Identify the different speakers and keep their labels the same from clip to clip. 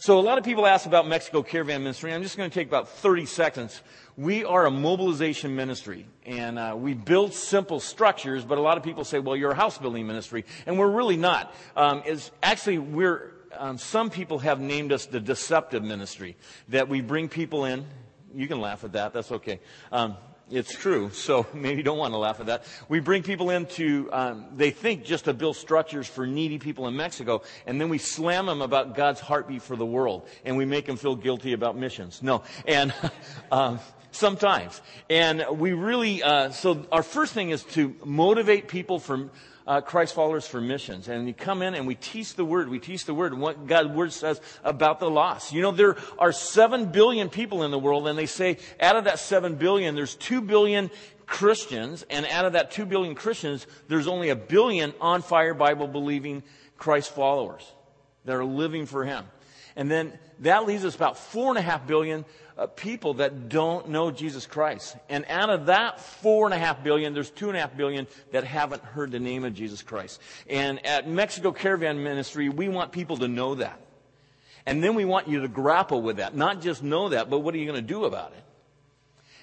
Speaker 1: So a lot of people ask about Mexico Caravan Ministry. I'm just going to take about 30 seconds. We are a mobilization ministry, and uh, we build simple structures. But a lot of people say, "Well, you're a house building ministry," and we're really not. Um, is actually we're um, some people have named us the deceptive ministry that we bring people in. You can laugh at that. That's okay. Um, it's true, so maybe you don't want to laugh at that. We bring people into, um, they think just to build structures for needy people in Mexico, and then we slam them about God's heartbeat for the world, and we make them feel guilty about missions. No, and um, sometimes, and we really. Uh, so our first thing is to motivate people for uh, Christ followers for missions. And you come in and we teach the word. We teach the word and what God's word says about the lost. You know, there are seven billion people in the world and they say out of that seven billion, there's two billion Christians. And out of that two billion Christians, there's only a billion on fire Bible believing Christ followers that are living for Him. And then that leaves us about four and a half billion uh, people that don't know Jesus Christ. And out of that four and a half billion, there's two and a half billion that haven't heard the name of Jesus Christ. And at Mexico Caravan Ministry, we want people to know that. And then we want you to grapple with that. Not just know that, but what are you going to do about it?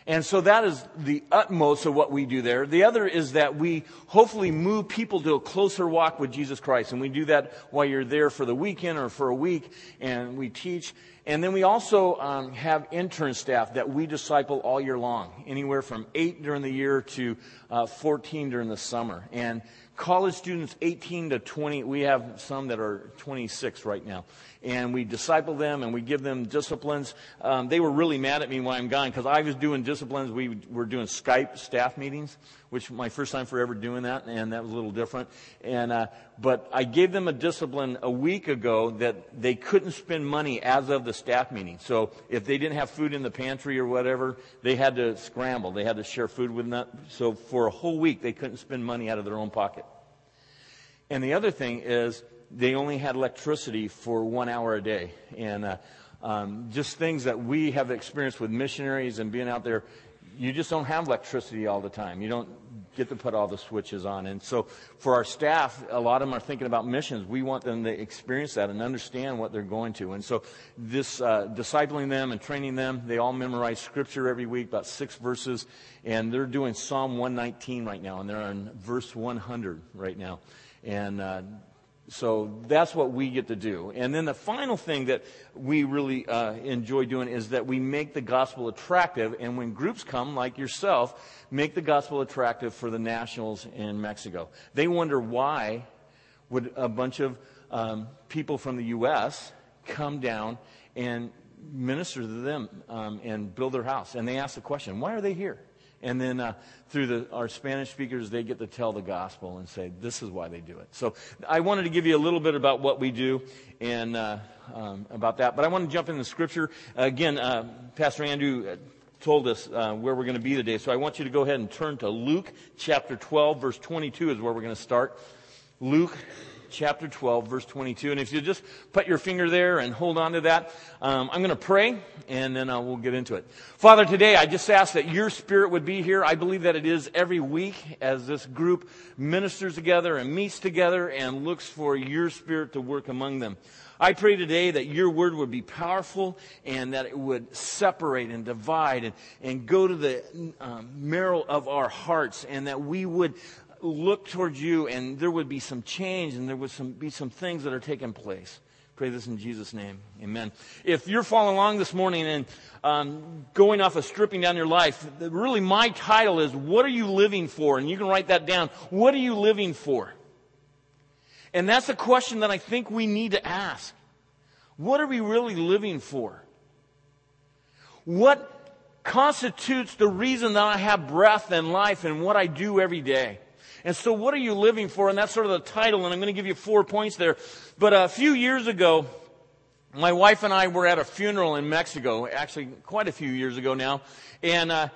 Speaker 1: And so that is the utmost of what we do there. The other is that we hopefully move people to a closer walk with Jesus Christ. And we do that while you're there for the weekend or for a week and we teach. And then we also um, have intern staff that we disciple all year long, anywhere from eight during the year to uh, 14 during the summer. And college students 18 to 20, we have some that are 26 right now and we disciple them and we give them disciplines. Um, they were really mad at me when I'm gone because I was doing disciplines. We were doing Skype staff meetings, which my first time forever doing that, and that was a little different. And uh, but I gave them a discipline a week ago that they couldn't spend money as of the staff meeting. So if they didn't have food in the pantry or whatever, they had to scramble. They had to share food with them. So for a whole week, they couldn't spend money out of their own pocket. And the other thing is they only had electricity for one hour a day. And uh, um, just things that we have experienced with missionaries and being out there, you just don't have electricity all the time. You don't get to put all the switches on. And so for our staff, a lot of them are thinking about missions. We want them to experience that and understand what they're going to. And so this uh, discipling them and training them, they all memorize scripture every week, about six verses. And they're doing Psalm 119 right now, and they're on verse 100 right now. And uh, so that's what we get to do. And then the final thing that we really uh, enjoy doing is that we make the gospel attractive. And when groups come, like yourself, make the gospel attractive for the nationals in Mexico. They wonder why would a bunch of um, people from the U.S. come down and minister to them um, and build their house. And they ask the question, why are they here? And then uh, through the, our Spanish speakers, they get to tell the gospel and say, this is why they do it. So I wanted to give you a little bit about what we do and uh, um, about that. But I want to jump into Scripture. Again, uh, Pastor Andrew uh, told us uh, where we're going to be today. So I want you to go ahead and turn to Luke chapter 12, verse 22 is where we're going to start. Luke chapter 12, verse 22. And if you just put your finger there and hold on to that, um, I'm going to pray and then uh, we'll get into it. Father, today I just ask that your spirit would be here. I believe that it is every week as this group ministers together and meets together and looks for your spirit to work among them. I pray today that your word would be powerful and that it would separate and divide and, and go to the um, marrow of our hearts and that we would look towards you and there would be some change and there would some, be some things that are taking place. Pray this in Jesus' name. Amen. If you're following along this morning and um, going off of stripping down your life, really my title is, What are you living for? And you can write that down. What are you living for? And that's a question that I think we need to ask. What are we really living for? What constitutes the reason that I have breath and life and what I do every day? And so what are you living for? And that's sort of the title, and I'm going to give you four points there. But a few years ago, my wife and I were at a funeral in Mexico, actually quite a few years ago now. And uh,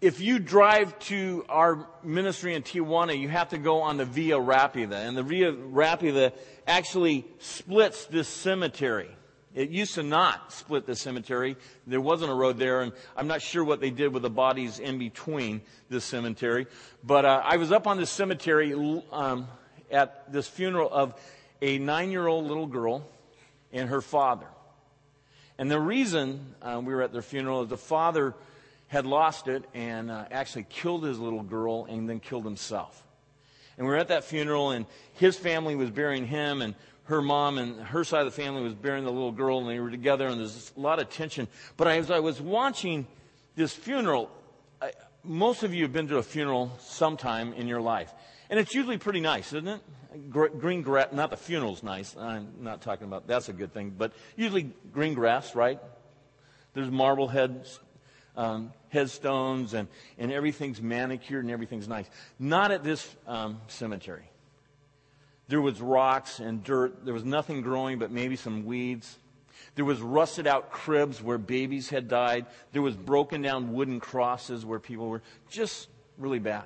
Speaker 1: if you drive to our ministry in Tijuana, you have to go on the Via Rapida. And the Via Rapida actually splits this cemetery. It used to not split the cemetery. There wasn't a road there, and I'm not sure what they did with the bodies in between this cemetery. But uh, I was up on this cemetery um, at this funeral of a nine year old little girl and her father. And the reason uh, we were at their funeral is the father had lost it and uh, actually killed his little girl and then killed himself. And we were at that funeral, and his family was burying him, and her mom and her side of the family was burying the little girl, and they were together, and there's a lot of tension. But as I was watching this funeral, I, most of you have been to a funeral sometime in your life. And it's usually pretty nice, isn't it? green grass, not the funeral's nice. I'm not talking about that's a good thing, but usually green grass, right? There's marble heads, um, headstones, and, and everything's manicured and everything's nice. Not at this um, cemetery. There was rocks and dirt. There was nothing growing but maybe some weeds. There was rusted out cribs where babies had died. There was broken down wooden crosses where people were just really bad.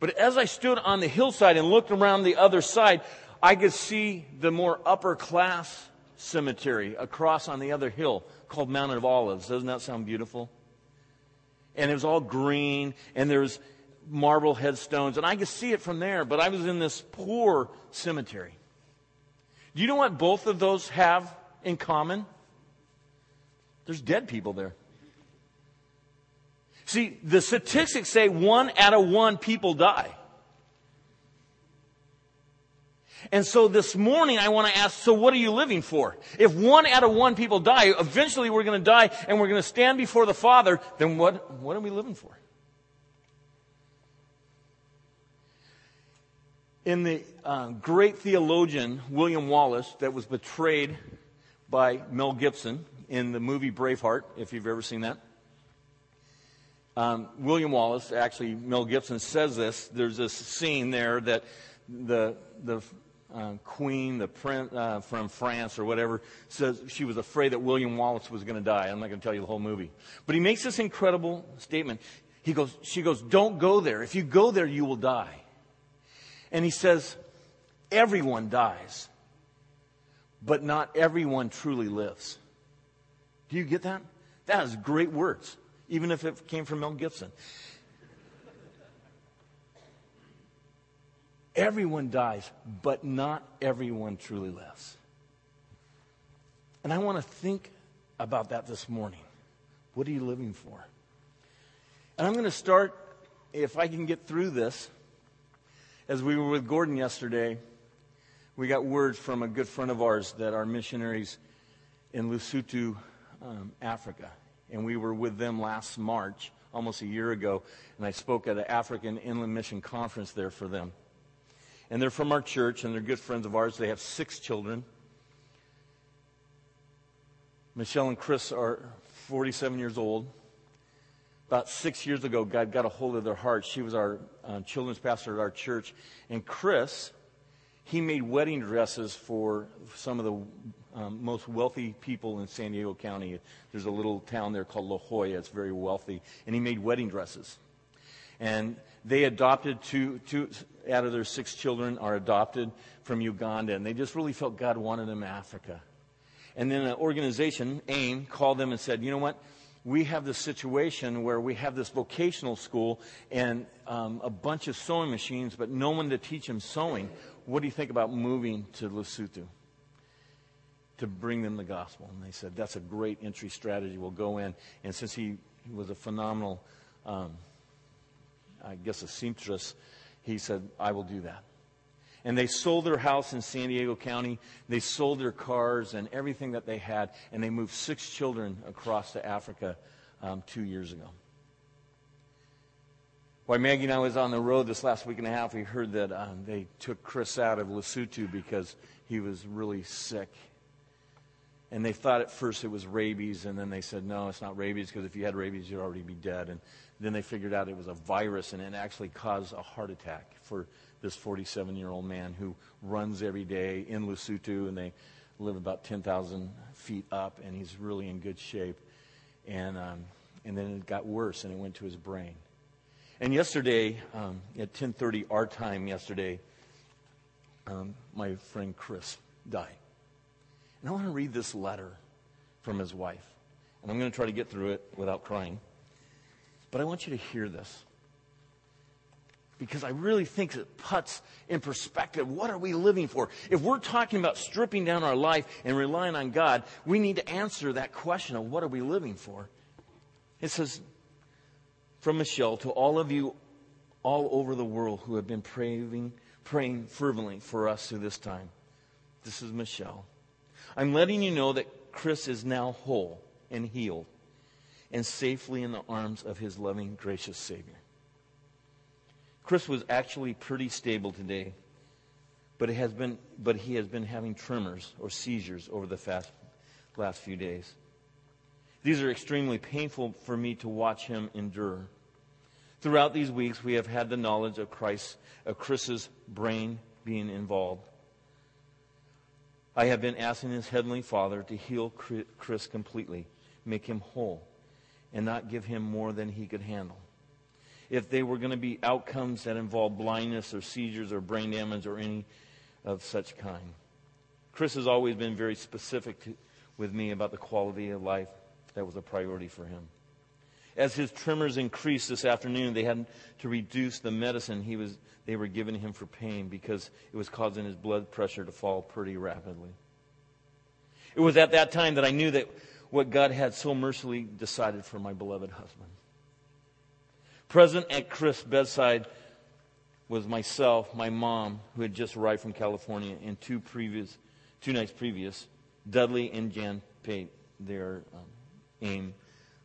Speaker 1: But as I stood on the hillside and looked around the other side, I could see the more upper class cemetery across on the other hill called Mount of Olives. Doesn't that sound beautiful? And it was all green, and there was marble headstones, and I could see it from there, but I was in this poor cemetery. Do you know what both of those have in common? There's dead people there. See, the statistics say one out of one people die. And so this morning I want to ask, so what are you living for? If one out of one people die, eventually we're going to die and we're going to stand before the Father, then what, what are we living for? In the uh, great theologian William Wallace that was betrayed by Mel Gibson in the movie Braveheart, if you've ever seen that, um, William Wallace, actually, Mel Gibson says this. There's this scene there that the, the uh, queen, the prince uh, from France or whatever, says she was afraid that William Wallace was going to die. I'm not going to tell you the whole movie. But he makes this incredible statement. He goes, she goes, don't go there. If you go there, you will die. And he says, everyone dies, but not everyone truly lives. Do you get that? That is great words even if it came from Mel Gibson. Everyone dies, but not everyone truly lives. And I want to think about that this morning. What are you living for? And I'm going to start, if I can get through this, as we were with Gordon yesterday, we got word from a good friend of ours that our missionaries in Lesotho, um, Africa, and we were with them last March, almost a year ago, and I spoke at an African Inland Mission Conference there for them. And they're from our church, and they're good friends of ours. They have six children. Michelle and Chris are 47 years old. About six years ago, God got a hold of their heart. She was our uh, children's pastor at our church. And Chris, he made wedding dresses for some of the um, most wealthy people in San Diego County. There's a little town there called La Jolla. It's very wealthy. And he made wedding dresses. And they adopted two, two out of their six children are adopted from Uganda. And they just really felt God wanted them in Africa. And then an organization, AIM, called them and said, you know what? We have this situation where we have this vocational school and um, a bunch of sewing machines, but no one to teach them sewing. What do you think about moving to Lesotho? to bring them the gospel. And they said, that's a great entry strategy. We'll go in. And since he, was a phenomenal, um, I guess, a seamstress, he said, I will do that. And they sold their house in San Diego County. They sold their cars and everything that they had. And they moved six children across to Africa um, two years ago. While Maggie and I was on the road this last week and a half, we heard that um, they took Chris out of Lesotho because he was really sick and they thought at first it was rabies, and then they said, no, it's not rabies, because if you had rabies, you'd already be dead. And then they figured out it was a virus, and it actually caused a heart attack for this 47 year old man who runs every day in Lesotho, and they live about 10,000 feet up, and he's really in good shape. And, um, and then it got worse, and it went to his brain. And yesterday, um, at 10:30 our time yesterday, um, my friend Chris died. And I want to read this letter from his wife. And I'm going to try to get through it without crying. But I want you to hear this. Because I really think it puts in perspective what are we living for? If we're talking about stripping down our life and relying on God, we need to answer that question of what are we living for? It says, from Michelle to all of you all over the world who have been praying, praying fervently for us through this time. This is Michelle. I'm letting you know that Chris is now whole and healed and safely in the arms of his loving, gracious Savior. Chris was actually pretty stable today, but, has been, but he has been having tremors or seizures over the fast, last few days. These are extremely painful for me to watch him endure. Throughout these weeks, we have had the knowledge of Christ, of Chris's brain being involved. I have been asking his heavenly Father to heal Chris completely, make him whole, and not give him more than he could handle. If they were going to be outcomes that involved blindness or seizures or brain damage or any of such kind. Chris has always been very specific to, with me about the quality of life that was a priority for him. As his tremors increased this afternoon, they had to reduce the medicine he was, they were giving him for pain because it was causing his blood pressure to fall pretty rapidly. It was at that time that I knew that what God had so mercifully decided for my beloved husband. Present at Chris' bedside was myself, my mom, who had just arrived from California, and two previous, two nights previous, Dudley and Jan Pate, their um, AIM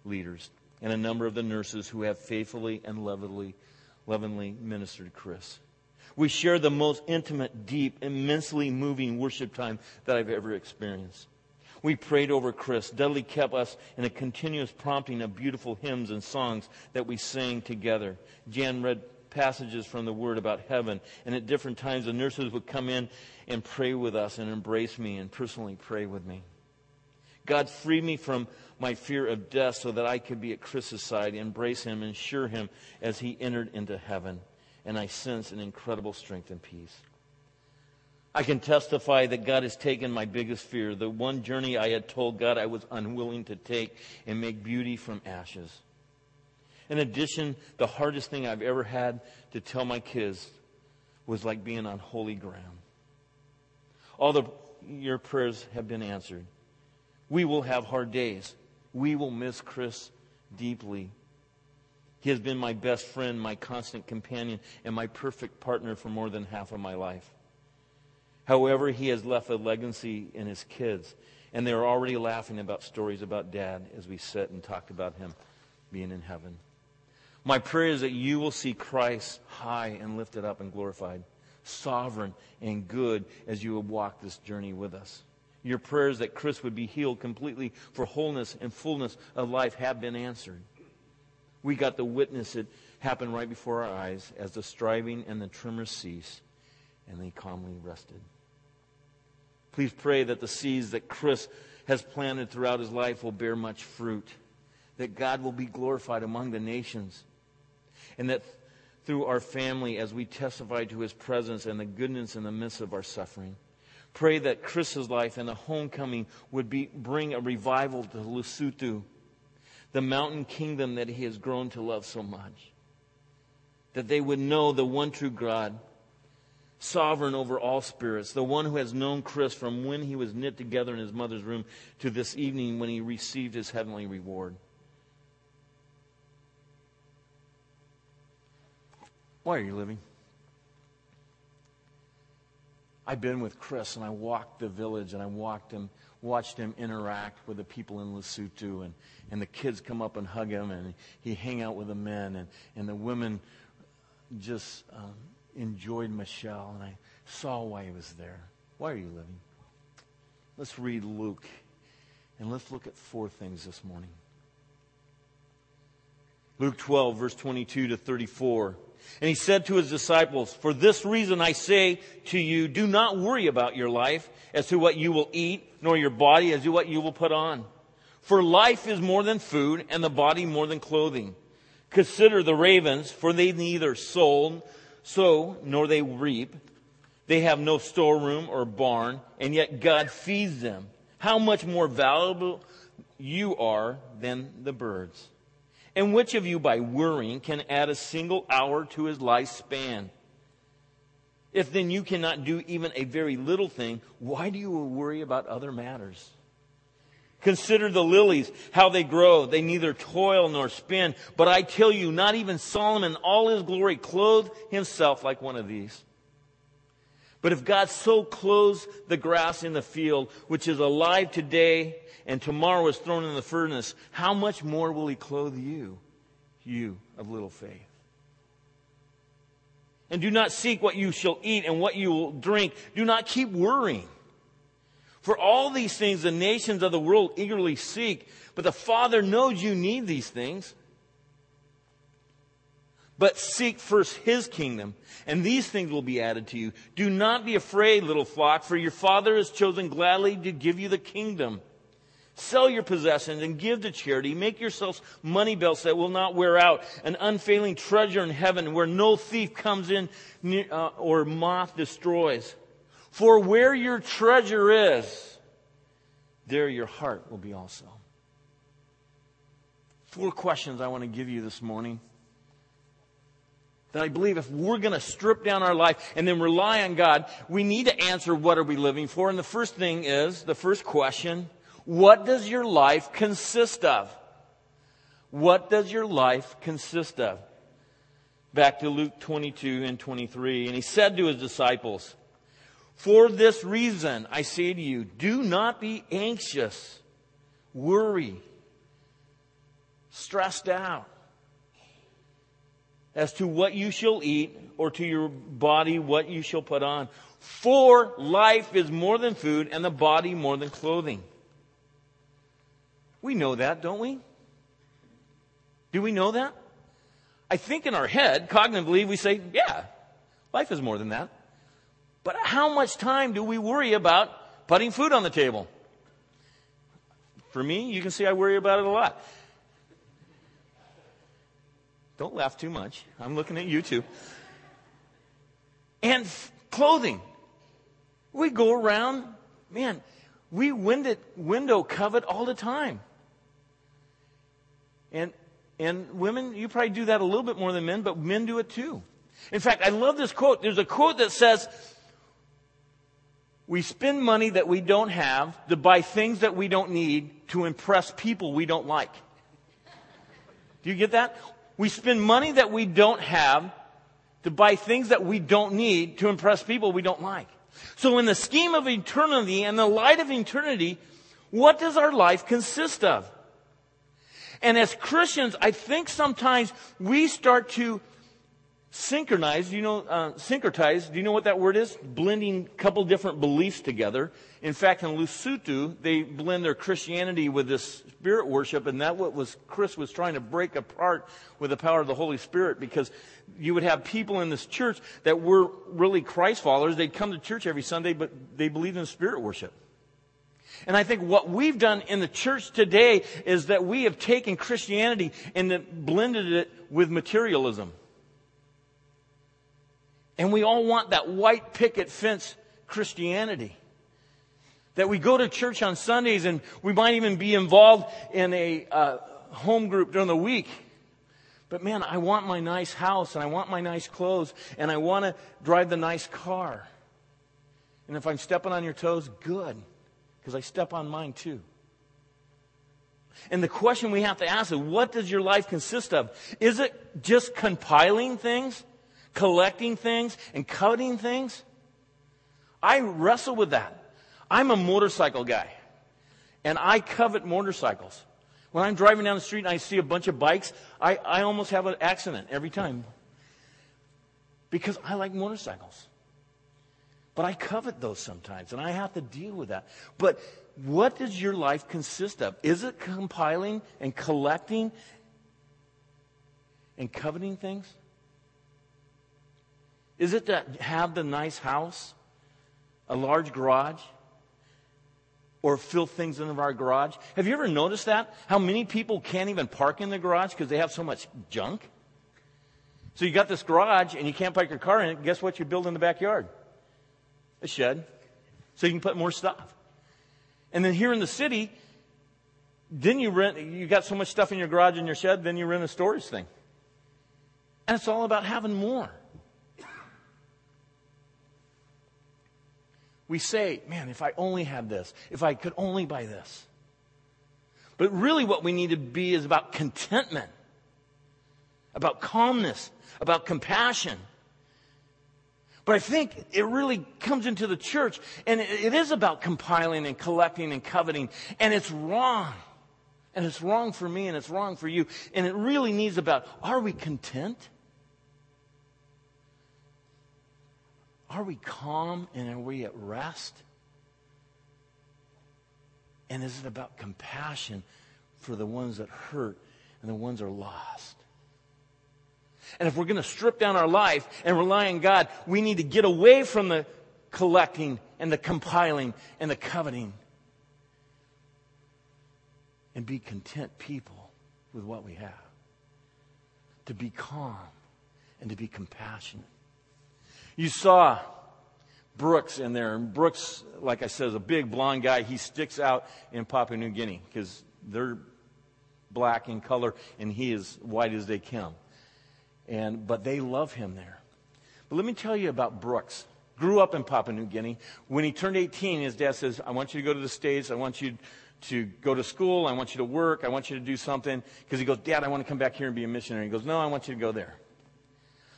Speaker 1: leaders and a number of the nurses who have faithfully and lovingly, lovingly ministered Chris. We shared the most intimate, deep, immensely moving worship time that I've ever experienced. We prayed over Chris. Dudley kept us in a continuous prompting of beautiful hymns and songs that we sang together. Jan read passages from the Word about heaven, and at different times the nurses would come in and pray with us and embrace me and personally pray with me. God freed me from my fear of death so that I could be at Chris's side, embrace him, and assure him as he entered into heaven. And I sense an incredible strength and peace. I can testify that God has taken my biggest fear, the one journey I had told God I was unwilling to take, and make beauty from ashes. In addition, the hardest thing I've ever had to tell my kids was like being on holy ground. All the, your prayers have been answered. We will have hard days. We will miss Chris deeply. He has been my best friend, my constant companion, and my perfect partner for more than half of my life. However, he has left a legacy in his kids, and they're already laughing about stories about dad as we sit and talked about him being in heaven. My prayer is that you will see Christ high and lifted up and glorified, sovereign and good as you will walk this journey with us. Your prayers that Chris would be healed completely for wholeness and fullness of life have been answered. We got to witness it happen right before our eyes as the striving and the tremors ceased and they calmly rested. Please pray that the seeds that Chris has planted throughout his life will bear much fruit, that God will be glorified among the nations, and that through our family as we testify to his presence and the goodness in the midst of our suffering. Pray that Chris's life and the homecoming would be, bring a revival to Lesotho, the mountain kingdom that he has grown to love so much. That they would know the one true God, sovereign over all spirits, the one who has known Chris from when he was knit together in his mother's room to this evening when he received his heavenly reward. Why are you living? I've been with Chris and I walked the village and I walked him, watched him interact with the people in Lesotho and, and the kids come up and hug him and he hang out with the men and, and the women just um, enjoyed Michelle and I saw why he was there. Why are you living? Let's read Luke and let's look at four things this morning. Luke 12, verse 22 to 34. And he said to his disciples, For this reason I say to you, do not worry about your life as to what you will eat, nor your body as to what you will put on. For life is more than food, and the body more than clothing. Consider the ravens, for they neither sow, sow nor they reap. They have no storeroom or barn, and yet God feeds them. How much more valuable you are than the birds. And which of you, by worrying, can add a single hour to his lifespan? If then you cannot do even a very little thing, why do you worry about other matters? Consider the lilies, how they grow. They neither toil nor spin. But I tell you, not even Solomon, all his glory, clothed himself like one of these. But if God so clothes the grass in the field, which is alive today and tomorrow is thrown in the furnace, how much more will he clothe you, you of little faith? And do not seek what you shall eat and what you will drink. Do not keep worrying. For all these things the nations of the world eagerly seek, but the Father knows you need these things. But seek first his kingdom, and these things will be added to you. Do not be afraid, little flock, for your Father has chosen gladly to give you the kingdom. Sell your possessions and give to charity. Make yourselves money belts that will not wear out, an unfailing treasure in heaven where no thief comes in uh, or moth destroys. For where your treasure is, there your heart will be also. Four questions I want to give you this morning that I believe if we're going to strip down our life and then rely on God, we need to answer what are we living for. And the first thing is, the first question, what does your life consist of? What does your life consist of? Back to Luke 22 and 23. And he said to his disciples, For this reason I say to you, do not be anxious, worry, stressed out as to what you shall eat or to your body what you shall put on. For life is more than food and the body more than clothing. We know that, don't we? Do we know that? I think in our head, cognitively, we say, yeah, life is more than that. But how much time do we worry about putting food on the table? For me, you can see I worry about it a lot. Don't laugh too much. I'm looking at you too. And f- clothing. We go around, man, we window, window covet all the time. And, and women, you probably do that a little bit more than men, but men do it too. In fact, I love this quote. There's a quote that says, we spend money that we don't have to buy things that we don't need to impress people we don't like. Do you get that? We spend money that we don't have to buy things that we don't need to impress people we don't like. So in the scheme of eternity and the light of eternity, what does our life consist of? And as Christians, I think sometimes we start to synchronize, you know, uh, syncretize, do you know what that word is? Blending a couple different beliefs together. In fact, in Lesotho, they blend their Christianity with this spirit worship, and that what was Chris was trying to break apart with the power of the Holy Spirit because you would have people in this church that were really Christ followers. They'd come to church every Sunday, but they believed in spirit worship. And I think what we've done in the church today is that we have taken Christianity and blended it with materialism. And we all want that white picket fence Christianity. That we go to church on Sundays and we might even be involved in a uh, home group during the week. But man, I want my nice house and I want my nice clothes and I want to drive the nice car. And if I'm stepping on your toes, good, because I step on mine too. And the question we have to ask is what does your life consist of? Is it just compiling things? Collecting things and coveting things. I wrestle with that. I'm a motorcycle guy, and I covet motorcycles. When I'm driving down the street and I see a bunch of bikes, I, I almost have an accident every time because I like motorcycles. But I covet those sometimes, and I have to deal with that. But what does your life consist of? Is it compiling and collecting and coveting things? Is it to have the nice house, a large garage, or fill things in our garage? Have you ever noticed that? How many people can't even park in the garage because they have so much junk? So you got this garage and you can't park your car in it. Guess what you build in the backyard? A shed. So you can put more stuff. And then here in the city, then you rent, you got so much stuff in your garage and your shed, then you rent a storage thing. And it's all about having more. We say, man, if I only had this, if I could only buy this. But really, what we need to be is about contentment, about calmness, about compassion. But I think it really comes into the church, and it is about compiling and collecting and coveting, and it's wrong. And it's wrong for me, and it's wrong for you. And it really needs about are we content? Are we calm and are we at rest? And is it about compassion for the ones that hurt and the ones that are lost? And if we're going to strip down our life and rely on God, we need to get away from the collecting and the compiling and the coveting and be content people with what we have. To be calm and to be compassionate. You saw Brooks in there. And Brooks, like I said, is a big blond guy. He sticks out in Papua New Guinea because they're black in color and he is white as they come. And, but they love him there. But let me tell you about Brooks. Grew up in Papua New Guinea. When he turned 18, his dad says, I want you to go to the States. I want you to go to school. I want you to work. I want you to do something. Because he goes, Dad, I want to come back here and be a missionary. He goes, No, I want you to go there.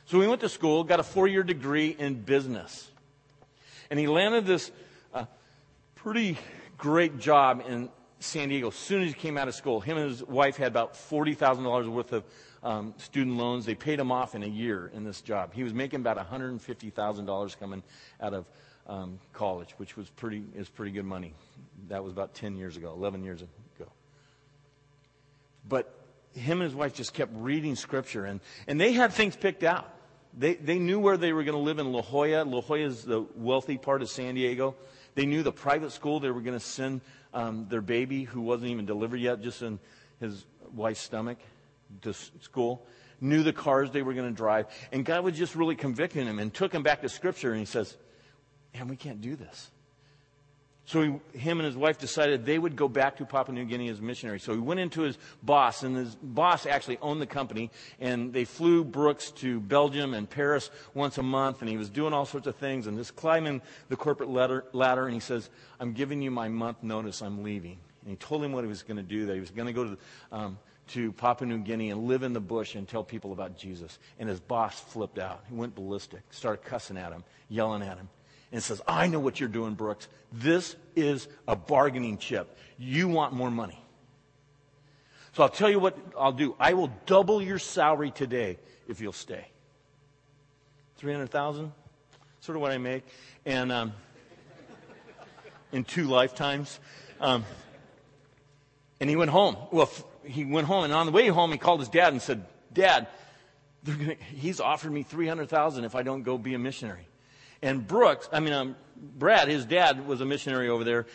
Speaker 1: So he went to school, got a four year degree in business. And he landed this uh, pretty great job in San Diego as soon as he came out of school. Him and his wife had about $40,000 worth of um, student loans. They paid him off in a year in this job. He was making about $150,000 coming out of um, college, which was pretty, is pretty good money. That was about 10 years ago, 11 years ago. But him and his wife just kept reading scripture, and, and they had things picked out. They, they knew where they were going to live in La Jolla. La Jolla is the wealthy part of San Diego. They knew the private school they were going to send um, their baby, who wasn't even delivered yet, just in his wife's stomach, to school. Knew the cars they were going to drive. And God was just really convicting him and took him back to Scripture. And he says, Man, we can't do this. So he, him and his wife decided they would go back to Papua New Guinea as missionaries. So he went into his boss, and his boss actually owned the company, and they flew Brooks to Belgium and Paris once a month, and he was doing all sorts of things, and just climbing the corporate ladder, ladder and he says, I'm giving you my month notice, I'm leaving. And he told him what he was going to do, that he was going to go to, um, to Papua New Guinea and live in the bush and tell people about Jesus. And his boss flipped out. He went ballistic, started cussing at him, yelling at him and says, I know what you're doing, Brooks. This is a bargaining chip. You want more money. So I'll tell you what I'll do. I will double your salary today if you'll stay. 300,000, sort of what I make. And um, in two lifetimes. Um, and he went home. Well, he went home, and on the way home, he called his dad and said, Dad, gonna, he's offered me 300,000 if I don't go be a missionary. And Brooks, I mean, um, Brad, his dad was a missionary over there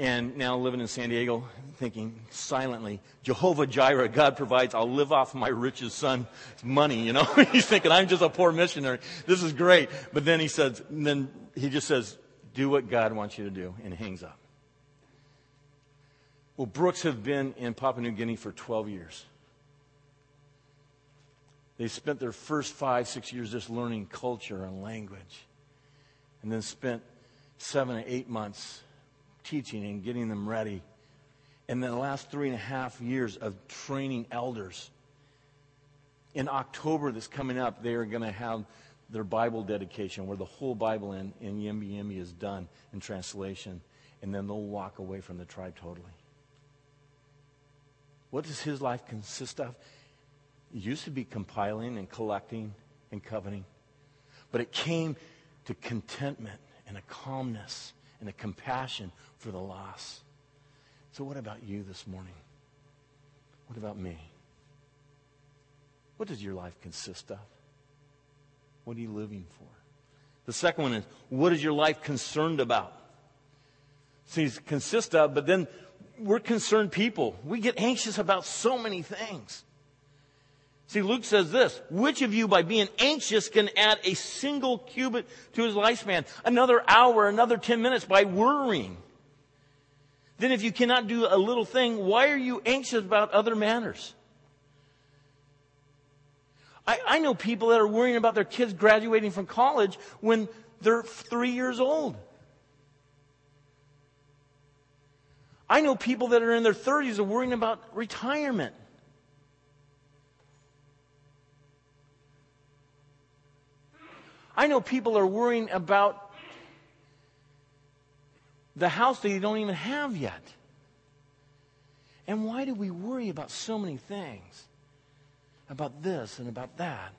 Speaker 1: and now living in San Diego, thinking silently, Jehovah Jireh, God provides, I'll live off my richest son's money, you know? He's thinking, I'm just a poor missionary. This is great. But then he says, then he just says, do what God wants you to do, and hangs up. Well, Brooks have been in Papua New Guinea for 12 years. They spent their first five, six years just learning culture and language and then spent seven or eight months teaching and getting them ready. And then the last three and a half years of training elders. In October that's coming up, they are going to have their Bible dedication where the whole Bible in, in Yimby is done in translation. And then they'll walk away from the tribe totally. What does his life consist of? It used to be compiling and collecting and coveting. But it came to contentment and a calmness and a compassion for the loss. So, what about you this morning? What about me? What does your life consist of? What are you living for? The second one is, what is your life concerned about? See, it consists of, but then we're concerned people. We get anxious about so many things. See, Luke says this Which of you, by being anxious, can add a single cubit to his lifespan? Another hour, another 10 minutes by worrying. then if you cannot do a little thing, why are you anxious about other matters? I, I know people that are worrying about their kids graduating from college when they're three years old. I know people that are in their 30s are worrying about retirement. I know people are worrying about the house that you don't even have yet. And why do we worry about so many things? About this and about that.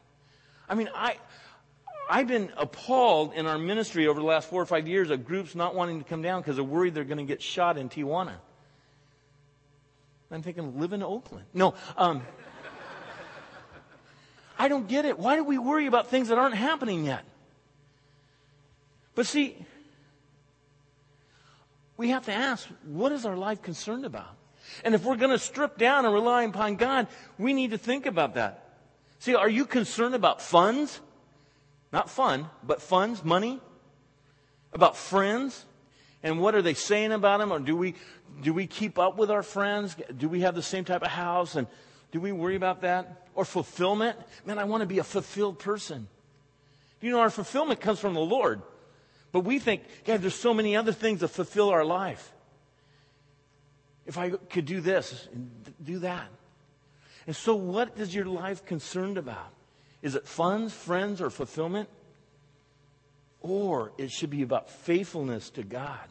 Speaker 1: I mean, I, I've been appalled in our ministry over the last four or five years of groups not wanting to come down because they're worried they're going to get shot in Tijuana. I'm thinking, live in Oakland. No, um, I don't get it. Why do we worry about things that aren't happening yet? But see, we have to ask, what is our life concerned about? And if we're going to strip down and rely upon God, we need to think about that. See, are you concerned about funds? Not fun, but funds, money? About friends? And what are they saying about them? Or do we, do we keep up with our friends? Do we have the same type of house? And do we worry about that? Or fulfillment? Man, I want to be a fulfilled person. You know, our fulfillment comes from the Lord. But we think, God, there's so many other things that fulfill our life. If I could do this and do that. And so, what is your life concerned about? Is it funds, friends, or fulfillment? Or it should be about faithfulness to God,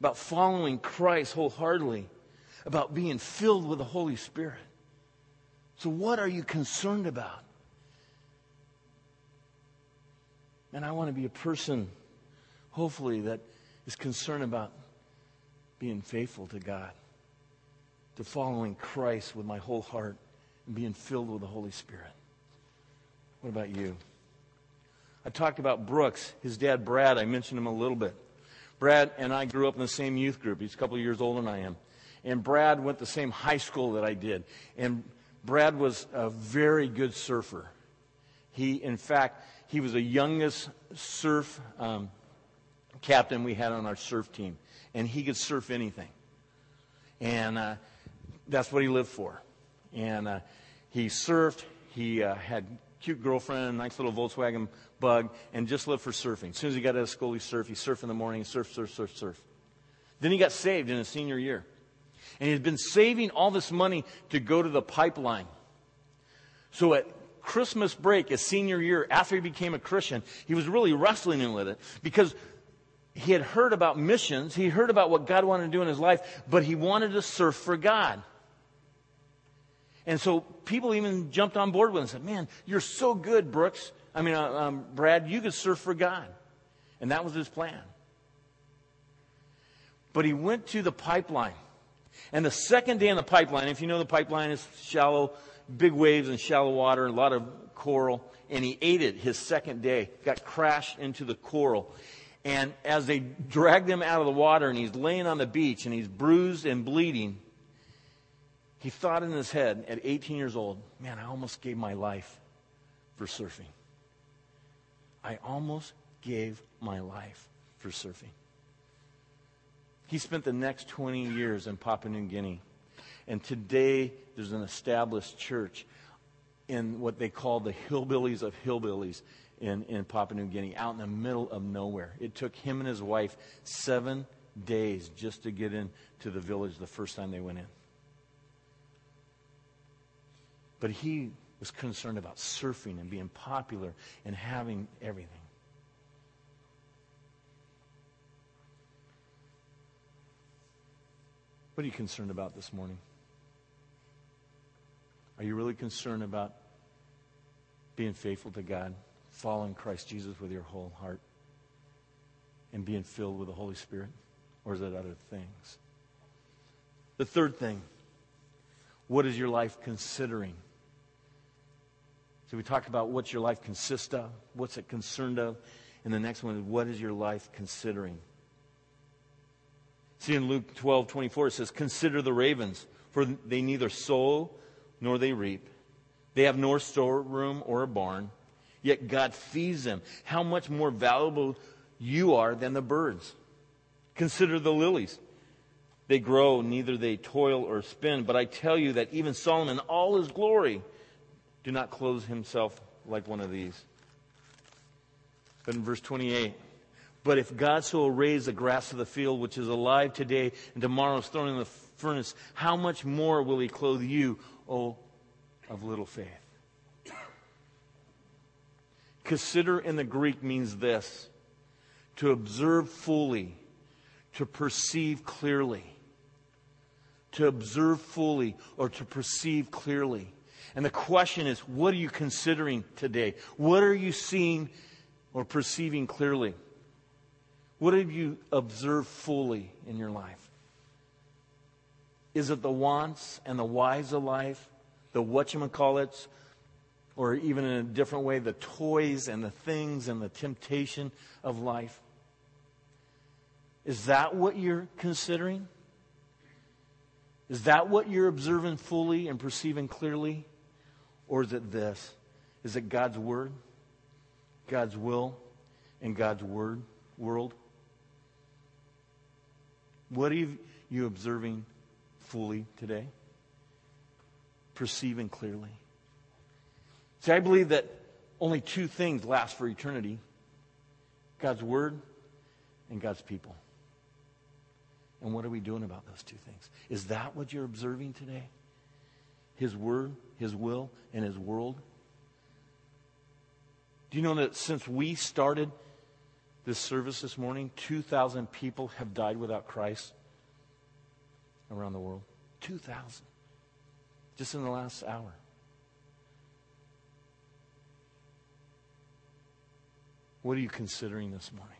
Speaker 1: about following Christ wholeheartedly, about being filled with the Holy Spirit. So, what are you concerned about? And I want to be a person, hopefully, that is concerned about being faithful to God, to following Christ with my whole heart, and being filled with the Holy Spirit. What about you? I talked about Brooks, his dad Brad. I mentioned him a little bit. Brad and I grew up in the same youth group. He's a couple of years older than I am. And Brad went the same high school that I did. And Brad was a very good surfer. He, in fact, he was the youngest surf um, captain we had on our surf team, and he could surf anything. And uh, that's what he lived for. And uh, he surfed. He uh, had cute girlfriend, nice little Volkswagen bug, and just lived for surfing. As soon as he got out of school, he surfed. He surfed in the morning, surf, surf, surf, surf. Then he got saved in his senior year. And he had been saving all this money to go to the pipeline. So at Christmas break, his senior year, after he became a Christian, he was really wrestling with it because he had heard about missions. He heard about what God wanted to do in his life, but he wanted to surf for God. And so people even jumped on board with him and said, Man, you're so good, Brooks. I mean, uh, um, Brad, you could surf for God. And that was his plan. But he went to the pipeline. And the second day in the pipeline, if you know the pipeline is shallow, big waves and shallow water, and a lot of coral, and he ate it his second day, got crashed into the coral. And as they dragged him out of the water and he's laying on the beach and he's bruised and bleeding, he thought in his head at 18 years old, man, I almost gave my life for surfing. I almost gave my life for surfing. He spent the next 20 years in Papua New Guinea and today, there's an established church in what they call the hillbillies of hillbillies in, in Papua New Guinea, out in the middle of nowhere. It took him and his wife seven days just to get into the village the first time they went in. But he was concerned about surfing and being popular and having everything. What are you concerned about this morning? Are you really concerned about being faithful to God, following Christ Jesus with your whole heart, and being filled with the Holy Spirit? Or is it other things? The third thing what is your life considering? So we talked about what your life consists of, what's it concerned of, and the next one is what is your life considering? See in Luke 12, 24, it says, Consider the ravens, for they neither sow nor they reap. They have nor storeroom or a barn, yet God feeds them. How much more valuable you are than the birds. Consider the lilies. they grow, neither they toil or spin. But I tell you that even Solomon, all his glory, do not clothe himself like one of these. But in verse 28, but if God so raise the grass of the field, which is alive today and tomorrow is thrown in the furnace, how much more will he clothe you, O of little faith? Consider in the Greek means this to observe fully, to perceive clearly to observe fully or to perceive clearly. And the question is, what are you considering today? What are you seeing or perceiving clearly? What have you observed fully in your life? Is it the wants and the whys of life, the whatchamacallits, or even in a different way, the toys and the things and the temptation of life? Is that what you're considering? Is that what you're observing fully and perceiving clearly? Or is it this? Is it God's Word, God's will, and God's Word world? What are you observing fully today? Perceiving clearly? See, I believe that only two things last for eternity God's Word and God's people. And what are we doing about those two things? Is that what you're observing today? His word, His will, and His world? Do you know that since we started this service this morning, 2,000 people have died without Christ around the world? 2,000. Just in the last hour. What are you considering this morning?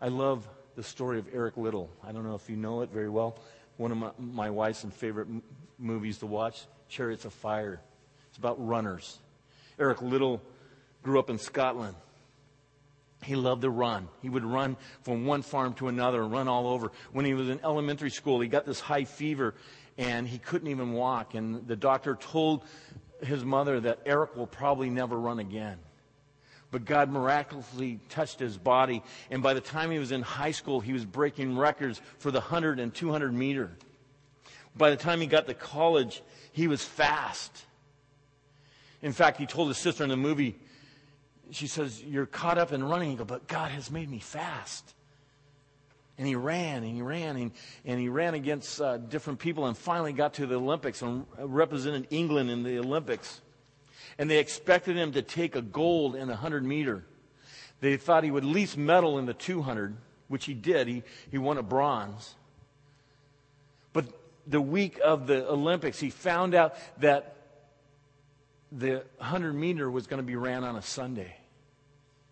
Speaker 1: I love the story of Eric Liddell. I don't know if you know it very well. One of my, my wife's favorite m- movies to watch, Chariots of Fire. It's about runners. Eric Liddell grew up in Scotland. He loved to run. He would run from one farm to another and run all over. When he was in elementary school, he got this high fever and he couldn't even walk. And the doctor told his mother that Eric will probably never run again. But God miraculously touched his body. And by the time he was in high school, he was breaking records for the 100 and 200 meter. By the time he got to college, he was fast. In fact, he told his sister in the movie, she says, You're caught up in running. He goes, But God has made me fast. And he ran and he ran and, and he ran against uh, different people and finally got to the Olympics and represented England in the Olympics and they expected him to take a gold in the 100 meter. They thought he would at least medal in the 200, which he did. He, he won a bronze. But the week of the Olympics, he found out that the 100 meter was going to be ran on a Sunday.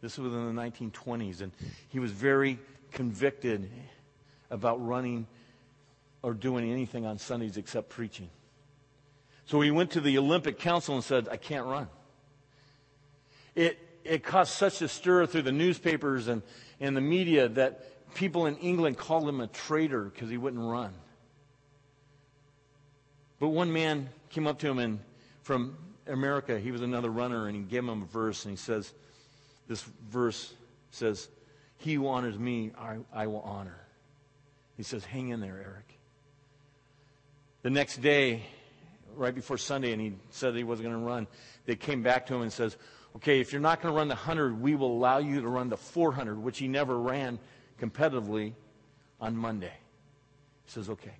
Speaker 1: This was in the 1920s, and he was very convicted about running or doing anything on Sundays except preaching. So he went to the Olympic Council and said, I can't run. It, it caused such a stir through the newspapers and, and the media that people in England called him a traitor because he wouldn't run. But one man came up to him and from America, he was another runner, and he gave him a verse, and he says, This verse says, He who honors me, I, I will honor. He says, Hang in there, Eric. The next day, right before Sunday and he said he wasn't going to run, they came back to him and says, okay, if you're not going to run the 100, we will allow you to run the 400, which he never ran competitively on Monday. He says, okay.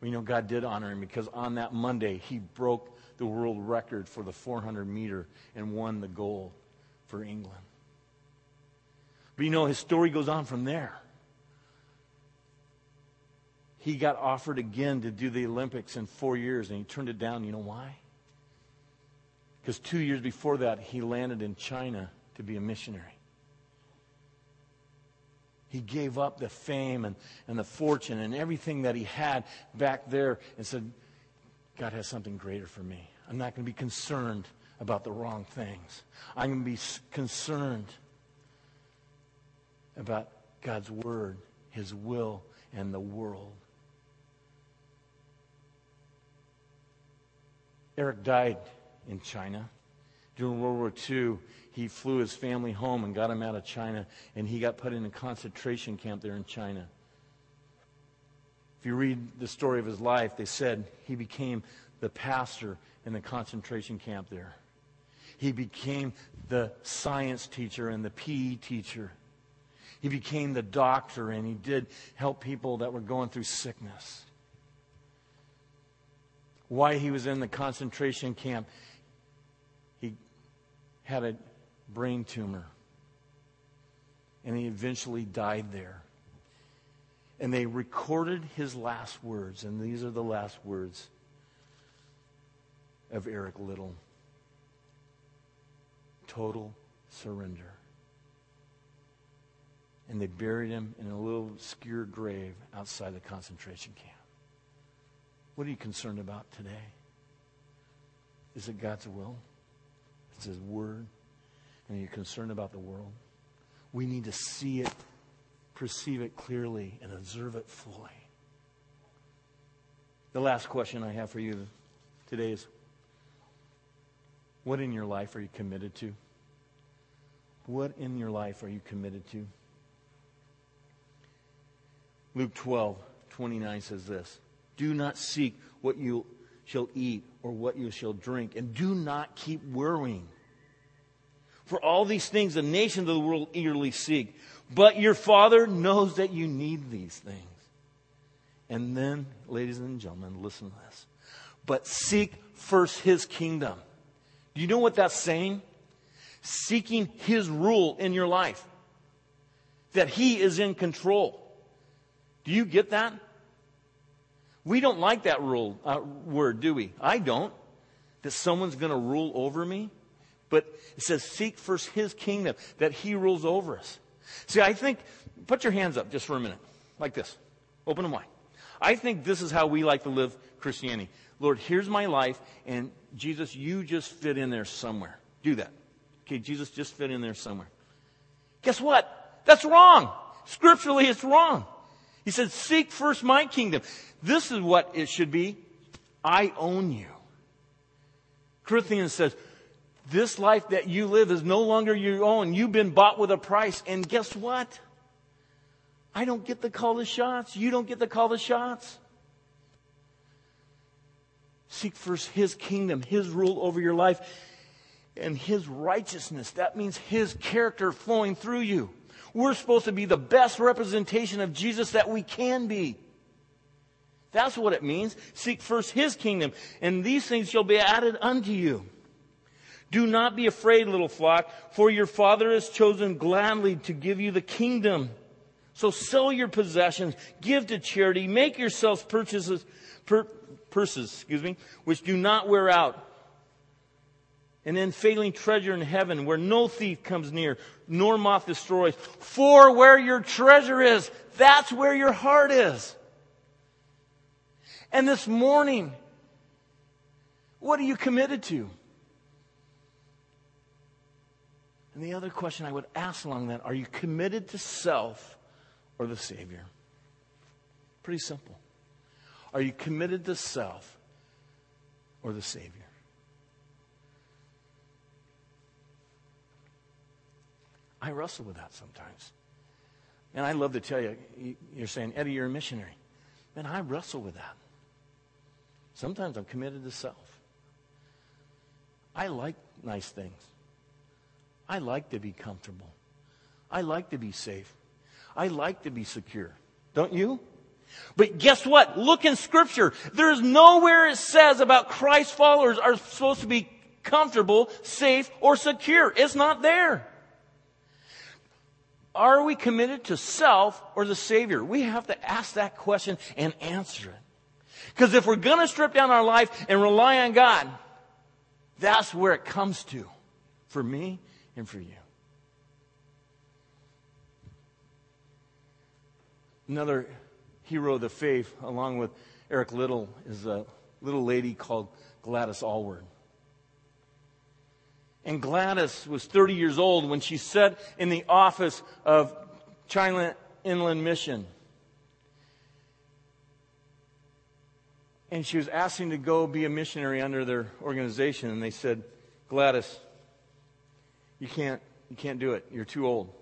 Speaker 1: We know God did honor him because on that Monday, he broke the world record for the 400 meter and won the gold for England. But you know, his story goes on from there he got offered again to do the Olympics in four years, and he turned it down. You know why? Because two years before that, he landed in China to be a missionary. He gave up the fame and, and the fortune and everything that he had back there and said, God has something greater for me. I'm not going to be concerned about the wrong things. I'm going to be concerned about God's word, his will, and the world. Eric died in China During World War II, he flew his family home and got him out of China, and he got put in a concentration camp there in China. If you read the story of his life, they said he became the pastor in the concentration camp there. He became the science teacher and the PE teacher. He became the doctor and he did help people that were going through sickness. Why he was in the concentration camp, he had a brain tumor. And he eventually died there. And they recorded his last words, and these are the last words of Eric Liddell total surrender. And they buried him in a little obscure grave outside the concentration camp. What are you concerned about today? Is it God's will? It's His Word? And are you concerned about the world? We need to see it, perceive it clearly, and observe it fully. The last question I have for you today is what in your life are you committed to? What in your life are you committed to? Luke 12, 29 says this Do not seek what you shall eat or what you shall drink, and do not keep worrying. For all these things the nations of the world eagerly seek. But your Father knows that you need these things. And then, ladies and gentlemen, listen to this. But seek first his kingdom do you know what that's saying? Seeking His rule in your life. That He is in control. Do you get that? We don't like that rule, uh, word, do we? I don't. That someone's going to rule over me. But it says, seek first His kingdom, that He rules over us. See, I think, put your hands up just for a minute, like this. Open them wide. I think this is how we like to live Christianity. Lord, here's my life, and Jesus, you just fit in there somewhere. Do that. Okay, Jesus, just fit in there somewhere. Guess what? That's wrong. Scripturally, it's wrong. He said, Seek first my kingdom. This is what it should be. I own you. Corinthians says, This life that you live is no longer your own. You've been bought with a price. And guess what? I don't get to call the shots. You don't get to call the shots. Seek first His kingdom, His rule over your life, and His righteousness. That means His character flowing through you. We're supposed to be the best representation of Jesus that we can be. That's what it means. Seek first His kingdom, and these things shall be added unto you. Do not be afraid, little flock, for your Father has chosen gladly to give you the kingdom. So sell your possessions, give to charity, make yourselves purchases, purses, excuse me, which do not wear out. And then failing treasure in heaven where no thief comes near, nor moth destroys. For where your treasure is, that's where your heart is. And this morning, what are you committed to? And the other question I would ask along that are you committed to self or the Savior? Pretty simple. Are you committed to self or the Savior? I wrestle with that sometimes. And I love to tell you, you're saying, Eddie, you're a missionary. Man, I wrestle with that. Sometimes I'm committed to self. I like nice things. I like to be comfortable. I like to be safe. I like to be secure. Don't you? But guess what? Look in scripture. There's nowhere it says about Christ followers are supposed to be comfortable, safe, or secure. It's not there. Are we committed to self or the Savior? We have to ask that question and answer it. Because if we're going to strip down our life and rely on God, that's where it comes to for me and for you. Another hero of the faith, along with Eric Liddell, is a little lady called Gladys Aylward. And Gladys was 30 years old when she sat in the office of China Inland Mission. And she was asking to go be a missionary under their organization. And they said, Gladys, You can't, you can't do it. You're too old.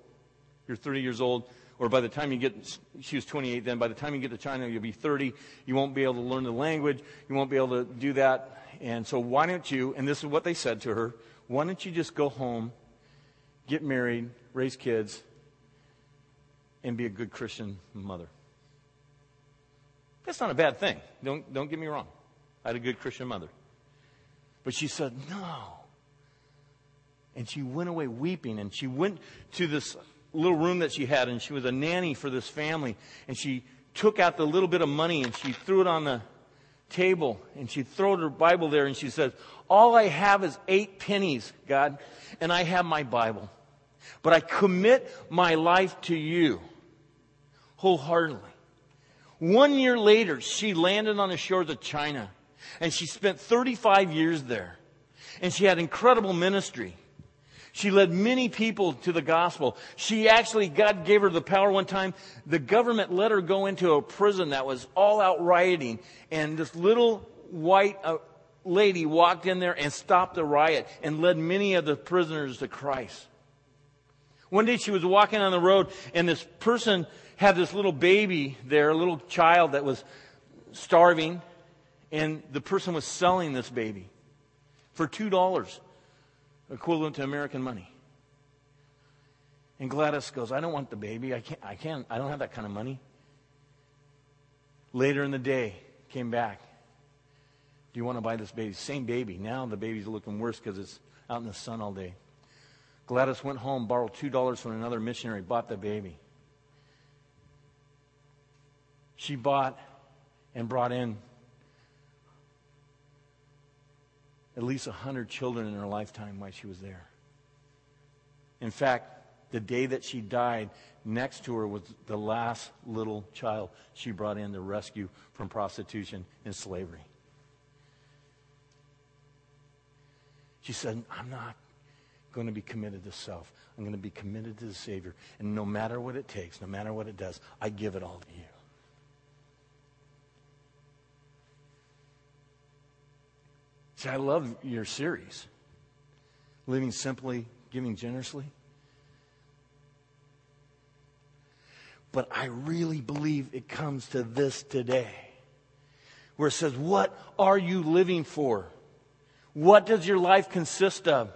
Speaker 1: You're 30 years old. Or by the time you get, she was 28 then, by the time you get to China, you'll be 30. You won't be able to learn the language. You won't be able to do that. And so why don't you, and this is what they said to her, why don't you just go home, get married, raise kids, and be a good Christian mother? That's not a bad thing. Don't, don't get me wrong. I had a good Christian mother. But she said, no. And she went away weeping, and she went to this little room that she had, and she was a nanny for this family. And she took out the little bit of money and she threw it on the table, and she threw her Bible there, and she says, All I have is eight pennies, God, and I have my Bible. But I commit my life to you wholeheartedly. One year later, she landed on the shores of China and she spent 35 years there. And she had incredible ministry. She led many people to the gospel. She actually, God gave her the power one time. The government let her go into a prison that was all out rioting. And this little white uh, lady walked in there and stopped the riot and led many of the prisoners to Christ. One day she was walking on the road and this person had this little baby there, a little child that was starving, and the person was selling this baby for $2, equivalent to American money. And Gladys goes, I don't want the baby. I can't, I can't, I don't have that kind of money. Later in the day, came back. Do you want to buy this baby? Same baby. Now the baby's looking worse because it's out in the sun all day. Gladys went home, borrowed $2 from another missionary, bought the baby. She bought and brought in at least 100 children in her lifetime while she was there. In fact, the day that she died, next to her was the last little child she brought in to rescue from prostitution and slavery. She said, I'm not going to be committed to self. I'm going to be committed to the Savior. And no matter what it takes, no matter what it does, I give it all to you. See, I love your series. Living simply, giving generously. But I really believe it comes to this today, where it says, What are you living for? What does your life consist of?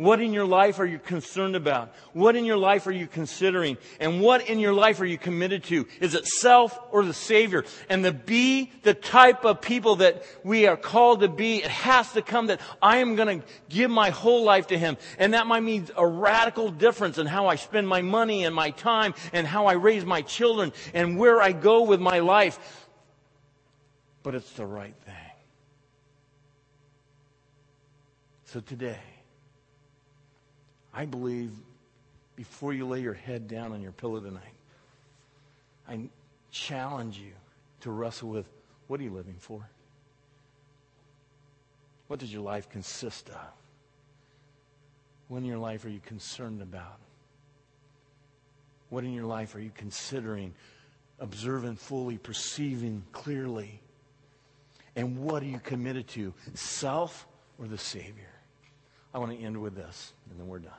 Speaker 1: What in your life are you concerned about? What in your life are you considering? And what in your life are you committed to? Is it self or the Savior? And to be the type of people that we are called to be, it has to come that I am going to give my whole life to Him. And that might mean a radical difference in how I spend my money and my time and how I raise my children and where I go with my life. But it's the right thing. So today, I believe before you lay your head down on your pillow tonight, I challenge you to wrestle with what are you living for? What does your life consist of? What in your life are you concerned about? What in your life are you considering, observing fully, perceiving clearly? And what are you committed to, self or the Savior? I want to end with this, and then we're done.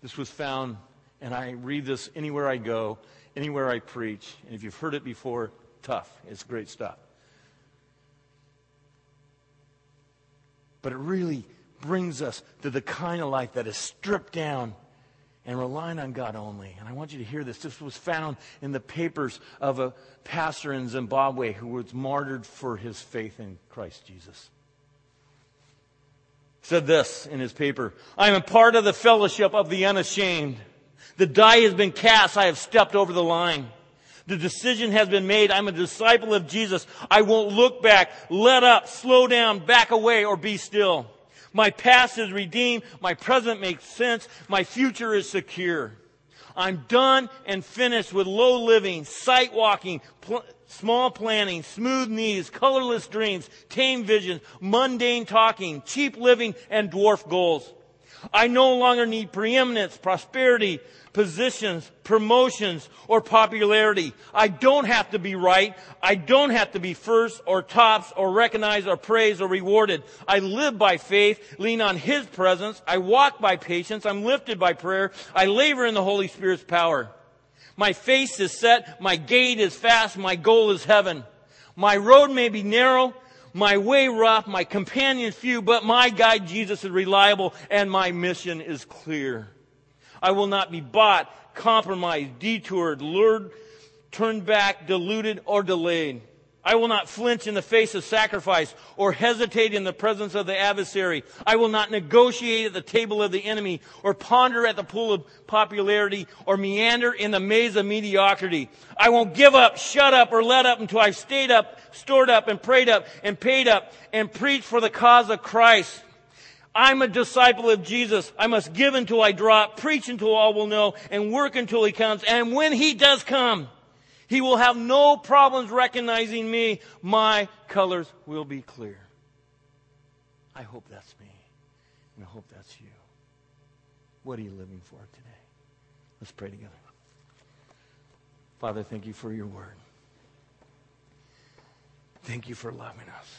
Speaker 1: This was found, and I read this anywhere I go, anywhere I preach. And if you've heard it before, tough. It's great stuff. But it really brings us to the kind of life that is stripped down and relying on God only. And I want you to hear this. This was found in the papers of a pastor in Zimbabwe who was martyred for his faith in Christ Jesus said this in his paper I am a part of the fellowship of the unashamed. The die has been cast. I have stepped over the line. The decision has been made. I'm a disciple of Jesus. I won't look back, let up, slow down, back away, or be still. My past is redeemed. My present makes sense. My future is secure. I'm done and finished with low living, sight walking, pl- small planning, smooth knees, colorless dreams, tame visions, mundane talking, cheap living, and dwarf goals. I no longer need preeminence, prosperity, positions, promotions, or popularity. I don't have to be right. I don't have to be first or tops or recognized or praised or rewarded. I live by faith, lean on His presence. I walk by patience. I'm lifted by prayer. I labor in the Holy Spirit's power. My face is set. My gait is fast. My goal is heaven. My road may be narrow, my way rough, my companions few, but my guide Jesus is reliable and my mission is clear. I will not be bought, compromised, detoured, lured, turned back, deluded, or delayed. I will not flinch in the face of sacrifice or hesitate in the presence of the adversary. I will not negotiate at the table of the enemy or ponder at the pool of popularity or meander in the maze of mediocrity. I won't give up, shut up, or let up until I've stayed up, stored up, and prayed up, and paid up, and preached for the cause of Christ. I'm a disciple of Jesus. I must give until I drop, preach until all will know, and work until he comes. And when he does come, he will have no problems recognizing me. My colors will be clear. I hope that's me. And I hope that's you. What are you living for today? Let's pray together. Father, thank you for your word. Thank you for loving us.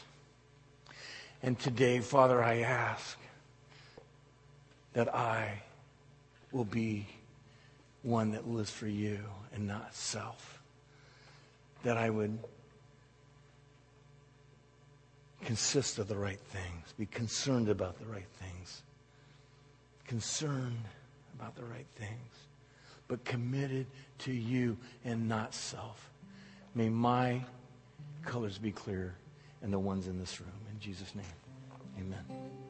Speaker 1: And today, Father, I ask that I will be one that lives for you and not self that I would consist of the right things, be concerned about the right things, concerned about the right things, but committed to you and not self. May my colors be clear and the ones in this room. In Jesus' name, amen.